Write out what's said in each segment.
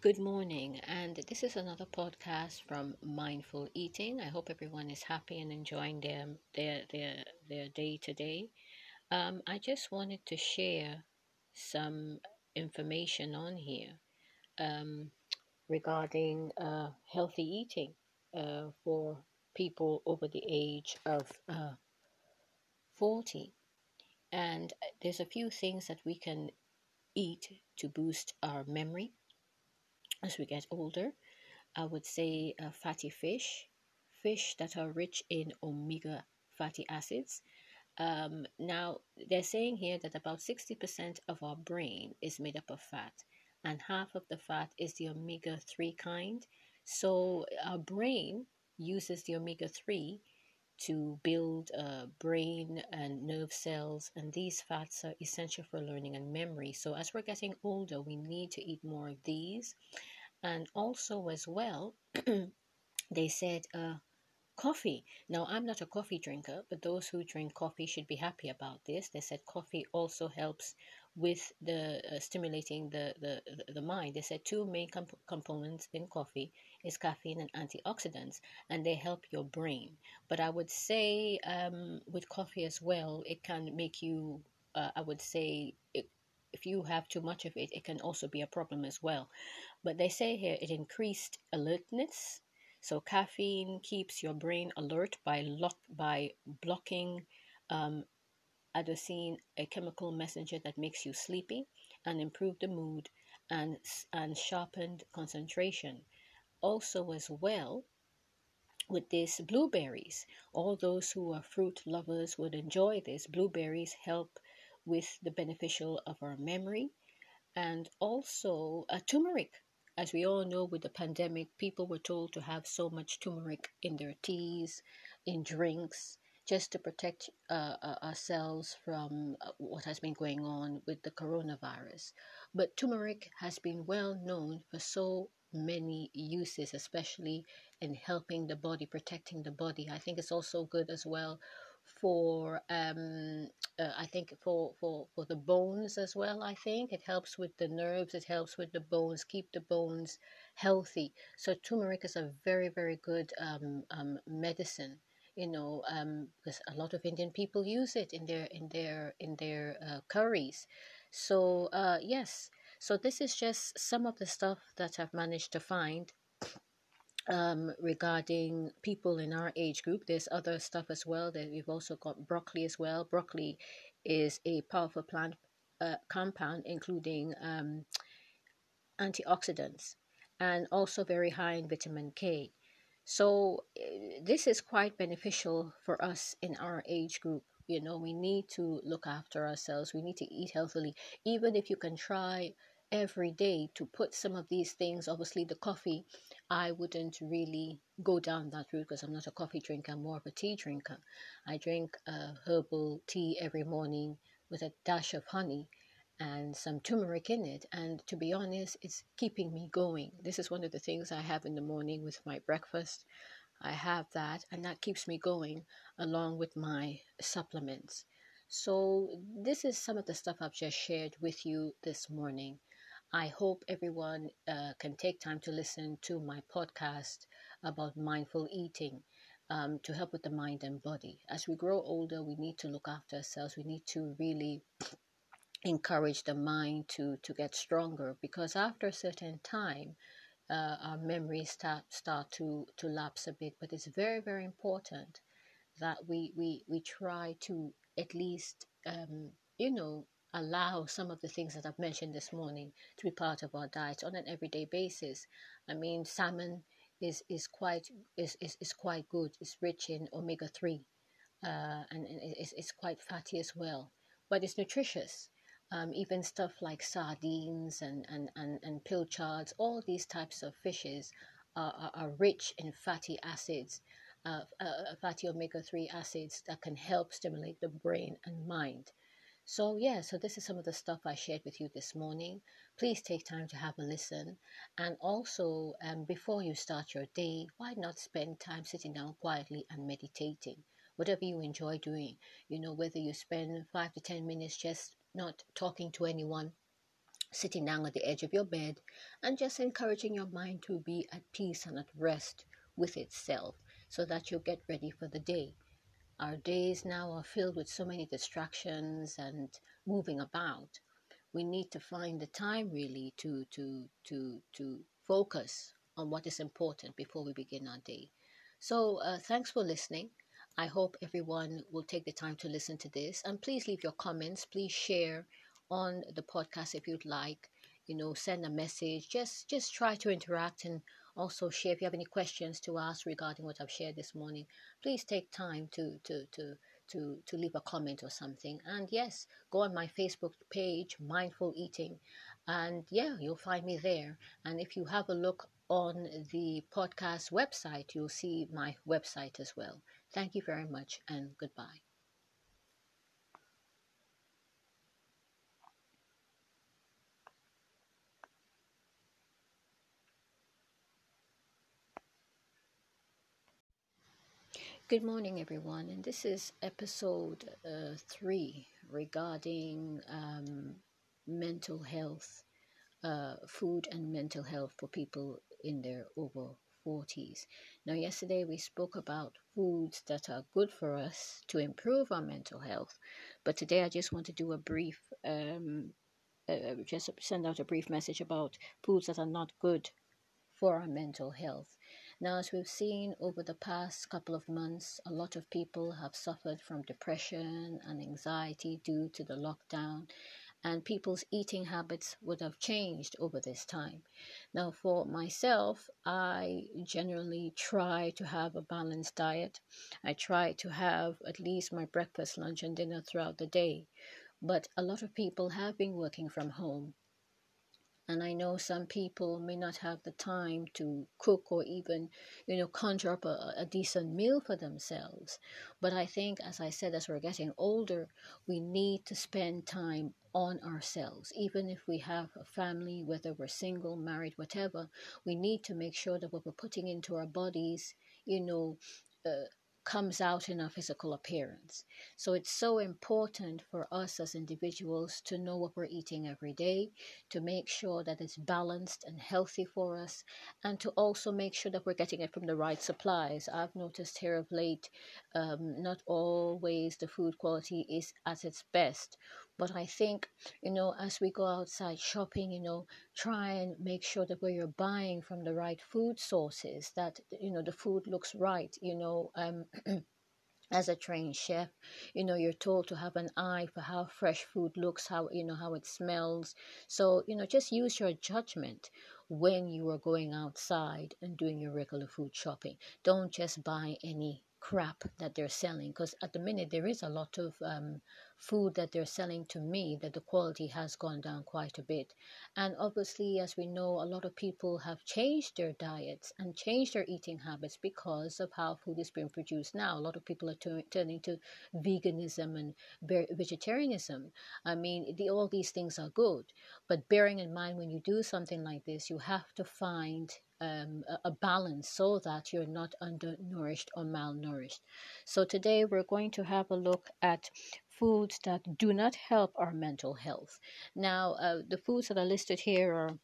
Good morning, and this is another podcast from Mindful Eating. I hope everyone is happy and enjoying their their their, their day today. Um, I just wanted to share some information on here um, regarding uh, healthy eating uh, for people over the age of uh, 40. And there's a few things that we can eat to boost our memory as we get older. I would say uh, fatty fish, fish that are rich in omega fatty acids. Um, now, they're saying here that about 60% of our brain is made up of fat, and half of the fat is the omega 3 kind. So, our brain uses the omega 3 to build uh, brain and nerve cells, and these fats are essential for learning and memory. So, as we're getting older, we need to eat more of these. And also, as well, they said uh, coffee. Now, I'm not a coffee drinker, but those who drink coffee should be happy about this. They said coffee also helps with the uh, stimulating the, the the mind. They said two main comp- components in coffee is caffeine and antioxidants, and they help your brain. But I would say um, with coffee as well, it can make you. Uh, I would say it, if you have too much of it, it can also be a problem as well. But they say here it increased alertness. So caffeine keeps your brain alert by lock by blocking um, adenosine, a chemical messenger that makes you sleepy, and improve the mood and and sharpened concentration. Also, as well, with this blueberries, all those who are fruit lovers would enjoy this. Blueberries help with the beneficial of our memory, and also a turmeric. As we all know, with the pandemic, people were told to have so much turmeric in their teas, in drinks, just to protect uh, uh, ourselves from uh, what has been going on with the coronavirus. But turmeric has been well known for so many uses, especially in helping the body, protecting the body. I think it's also good as well for um uh, i think for for for the bones as well i think it helps with the nerves it helps with the bones keep the bones healthy so turmeric is a very very good um, um medicine you know um because a lot of indian people use it in their in their in their uh, curries so uh yes so this is just some of the stuff that i've managed to find um, regarding people in our age group. There's other stuff as well. That we've also got broccoli as well. Broccoli is a powerful plant uh, compound, including um, antioxidants, and also very high in vitamin K. So uh, this is quite beneficial for us in our age group. You know, we need to look after ourselves. We need to eat healthily. Even if you can try every day to put some of these things, obviously the coffee I wouldn't really go down that route because I'm not a coffee drinker, I'm more of a tea drinker. I drink a herbal tea every morning with a dash of honey and some turmeric in it. And to be honest, it's keeping me going. This is one of the things I have in the morning with my breakfast. I have that, and that keeps me going along with my supplements. So, this is some of the stuff I've just shared with you this morning. I hope everyone uh, can take time to listen to my podcast about mindful eating um, to help with the mind and body. As we grow older, we need to look after ourselves. We need to really encourage the mind to, to get stronger because after a certain time, uh, our memories start, start to, to lapse a bit. But it's very, very important that we, we, we try to at least, um, you know, allow some of the things that I've mentioned this morning to be part of our diet on an everyday basis. I mean, salmon is is quite is, is, is quite good. It's rich in omega three, uh, and, and it's, it's quite fatty as well. But it's nutritious. Um, even stuff like sardines and, and, and, and pilchards, all these types of fishes are, are, are rich in fatty acids, uh, uh, fatty omega 3 acids that can help stimulate the brain and mind. So, yeah, so this is some of the stuff I shared with you this morning. Please take time to have a listen. And also, um, before you start your day, why not spend time sitting down quietly and meditating? Whatever you enjoy doing, you know, whether you spend five to 10 minutes just not talking to anyone, sitting down at the edge of your bed and just encouraging your mind to be at peace and at rest with itself so that you get ready for the day. Our days now are filled with so many distractions and moving about. We need to find the time really to to to to focus on what is important before we begin our day. So, uh, thanks for listening. I hope everyone will take the time to listen to this and please leave your comments. Please share on the podcast if you'd like. You know, send a message. Just just try to interact and also share if you have any questions to ask regarding what I've shared this morning. Please take time to to to to to leave a comment or something. And yes, go on my Facebook page, Mindful Eating, and yeah, you'll find me there. And if you have a look on the podcast website, you'll see my website as well. Thank you very much and goodbye. Good morning, everyone, and this is episode uh, three regarding um, mental health, uh, food and mental health for people in their over 40s. Now, yesterday we spoke about foods that are good for us to improve our mental health, but today I just want to do a brief, um, uh, just send out a brief message about foods that are not good for our mental health. Now, as we've seen over the past couple of months, a lot of people have suffered from depression and anxiety due to the lockdown, and people's eating habits would have changed over this time. Now, for myself, I generally try to have a balanced diet. I try to have at least my breakfast, lunch, and dinner throughout the day. But a lot of people have been working from home and I know some people may not have the time to cook or even, you know, conjure up a, a decent meal for themselves. But I think, as I said, as we're getting older, we need to spend time on ourselves. Even if we have a family, whether we're single, married, whatever, we need to make sure that what we're putting into our bodies, you know, uh, comes out in our physical appearance. So it's so important for us as individuals to know what we're eating every day, to make sure that it's balanced and healthy for us, and to also make sure that we're getting it from the right supplies. I've noticed here of late, um, not always the food quality is at its best. But I think, you know, as we go outside shopping, you know, try and make sure that where you're buying from the right food sources, that, you know, the food looks right, you know. Um, as a trained chef you know you're told to have an eye for how fresh food looks how you know how it smells so you know just use your judgment when you are going outside and doing your regular food shopping don't just buy any crap that they're selling because at the minute there is a lot of um, food that they're selling to me that the quality has gone down quite a bit. And obviously as we know a lot of people have changed their diets and changed their eating habits because of how food is being produced now. A lot of people are t- turning to veganism and vegetarianism. I mean the, all these things are good but bearing in mind when you do something like this you have to find um, a balance so that you're not undernourished or malnourished. So, today we're going to have a look at foods that do not help our mental health. Now, uh, the foods that are listed here are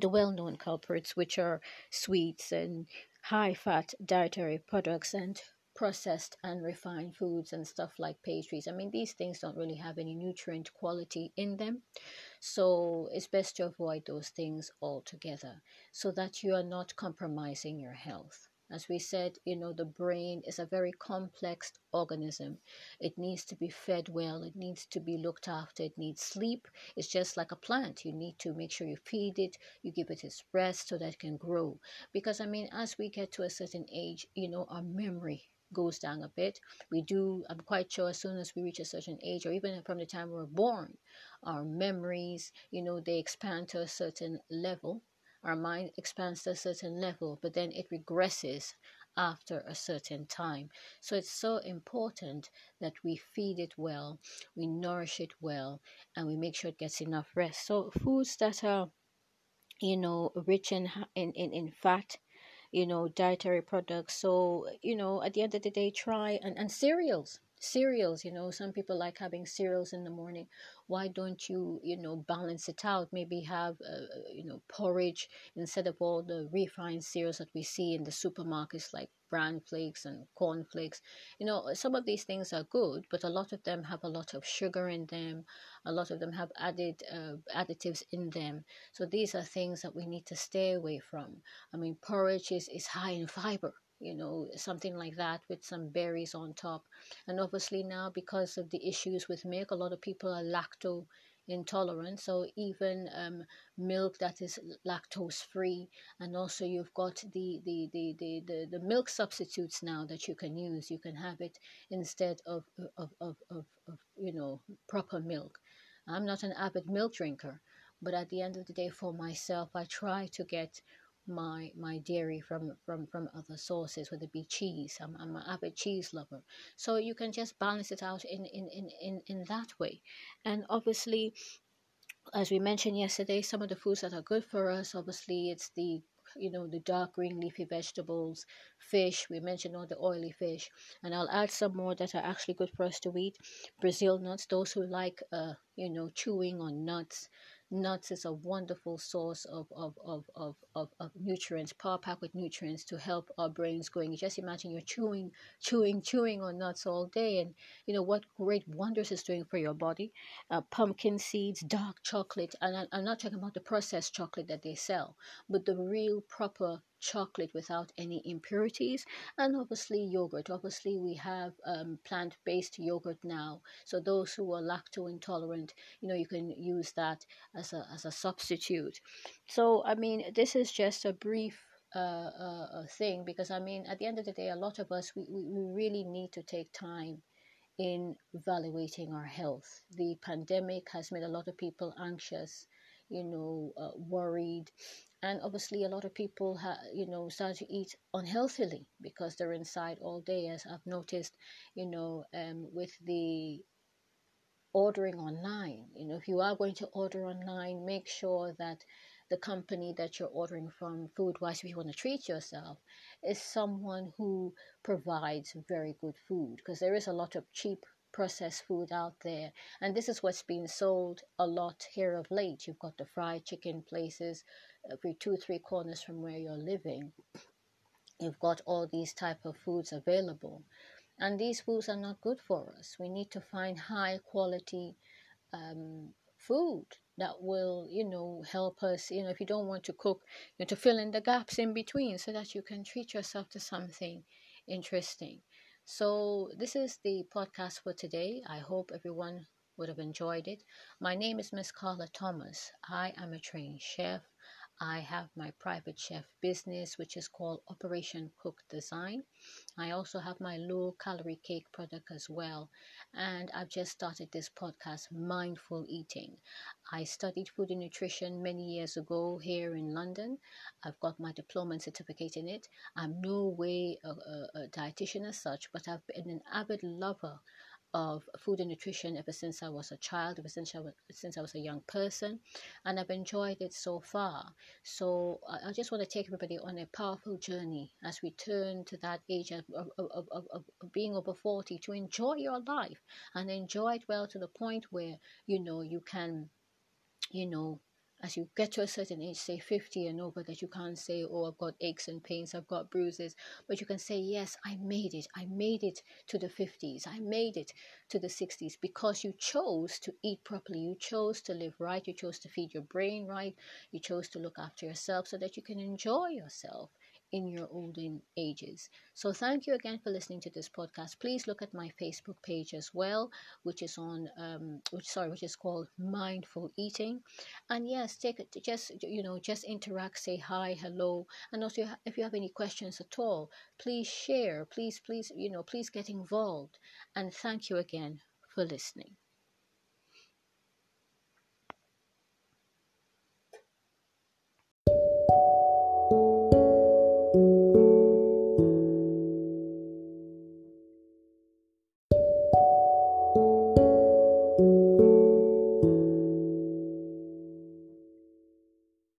the well known culprits, which are sweets and high fat dietary products and processed and refined foods and stuff like pastries. I mean, these things don't really have any nutrient quality in them. So it's best to avoid those things altogether so that you are not compromising your health. As we said, you know, the brain is a very complex organism. It needs to be fed well, it needs to be looked after, it needs sleep. It's just like a plant. You need to make sure you feed it, you give it its rest so that it can grow. Because, I mean, as we get to a certain age, you know, our memory goes down a bit. We do, I'm quite sure, as soon as we reach a certain age, or even from the time we're born, our memories, you know, they expand to a certain level. Our mind expands to a certain level, but then it regresses after a certain time. So it's so important that we feed it well, we nourish it well, and we make sure it gets enough rest. So foods that are, you know, rich in in in, in fat, you know, dietary products. So you know, at the end of the day, try and and cereals cereals you know some people like having cereals in the morning. Why don't you you know balance it out? Maybe have uh, you know porridge instead of all the refined cereals that we see in the supermarkets like bran flakes and corn flakes. You know some of these things are good but a lot of them have a lot of sugar in them. A lot of them have added uh, additives in them. So these are things that we need to stay away from. I mean porridge is, is high in fiber you know, something like that with some berries on top. And obviously now because of the issues with milk, a lot of people are lacto intolerant. So even um, milk that is lactose free, and also you've got the, the, the, the, the, the milk substitutes now that you can use. You can have it instead of, of, of, of, of you know proper milk. I'm not an avid milk drinker, but at the end of the day, for myself, I try to get my my dairy from from from other sources whether it be cheese. I'm, I'm an avid cheese lover. So you can just balance it out in in in in, in that way. And obviously as we mentioned yesterday some of the foods that are good for us obviously it's the you know the dark green leafy vegetables fish. We mentioned all the oily fish. And i'll add some more that are actually good for us to eat. Brazil nuts those who like uh you know chewing on nuts nuts is a wonderful source of, of, of, of, of, of nutrients, power packed with nutrients to help our brains going. Just imagine you're chewing, chewing, chewing on nuts all day, and you know what great wonders it's doing for your body. Uh, pumpkin seeds, dark chocolate, and I, I'm not talking about the processed chocolate that they sell, but the real proper chocolate without any impurities, and obviously yogurt. Obviously, we have um, plant based yogurt now. So, those who are lacto intolerant, you know, you can use that as a, as a substitute. So, I mean, this is just a brief uh, uh, thing because I mean, at the end of the day, a lot of us we, we, we really need to take time in evaluating our health. The pandemic has made a lot of people anxious, you know, uh, worried, and obviously a lot of people ha- you know start to eat unhealthily because they're inside all day as i've noticed you know um, with the ordering online. You know if you are going to order online make sure that the company that you're ordering from food wise if you want to treat yourself is someone who provides very good food because there is a lot of cheap processed food out there. And this is what's being sold a lot here of late. You've got the fried chicken places, every two three corners from where you're living you've got all these type of foods available and these foods are not good for us we need to find high quality um, food that will you know help us you know if you don't want to cook you know, to fill in the gaps in between so that you can treat yourself to something interesting so this is the podcast for today. I hope everyone would have enjoyed it. My name is miss carla thomas. I am a trained chef I have my private chef business, which is called Operation Cook Design. I also have my low calorie cake product as well. And I've just started this podcast, Mindful Eating. I studied food and nutrition many years ago here in London. I've got my diploma and certificate in it. I'm no way a, a, a dietitian as such, but I've been an avid lover of food and nutrition ever since I was a child, ever since I was, since I was a young person, and I've enjoyed it so far. So I just want to take everybody on a powerful journey as we turn to that age of, of, of, of, of being over 40 to enjoy your life and enjoy it well to the point where, you know, you can, you know, as you get to a certain age, say 50 and over, that you can't say, Oh, I've got aches and pains, I've got bruises, but you can say, Yes, I made it. I made it to the 50s, I made it to the 60s because you chose to eat properly, you chose to live right, you chose to feed your brain right, you chose to look after yourself so that you can enjoy yourself in your olden ages. So thank you again for listening to this podcast. Please look at my Facebook page as well, which is on um, which sorry, which is called Mindful Eating. And yes, take it just you know just interact, say hi, hello, and also if you have any questions at all, please share. Please, please, you know, please get involved. And thank you again for listening.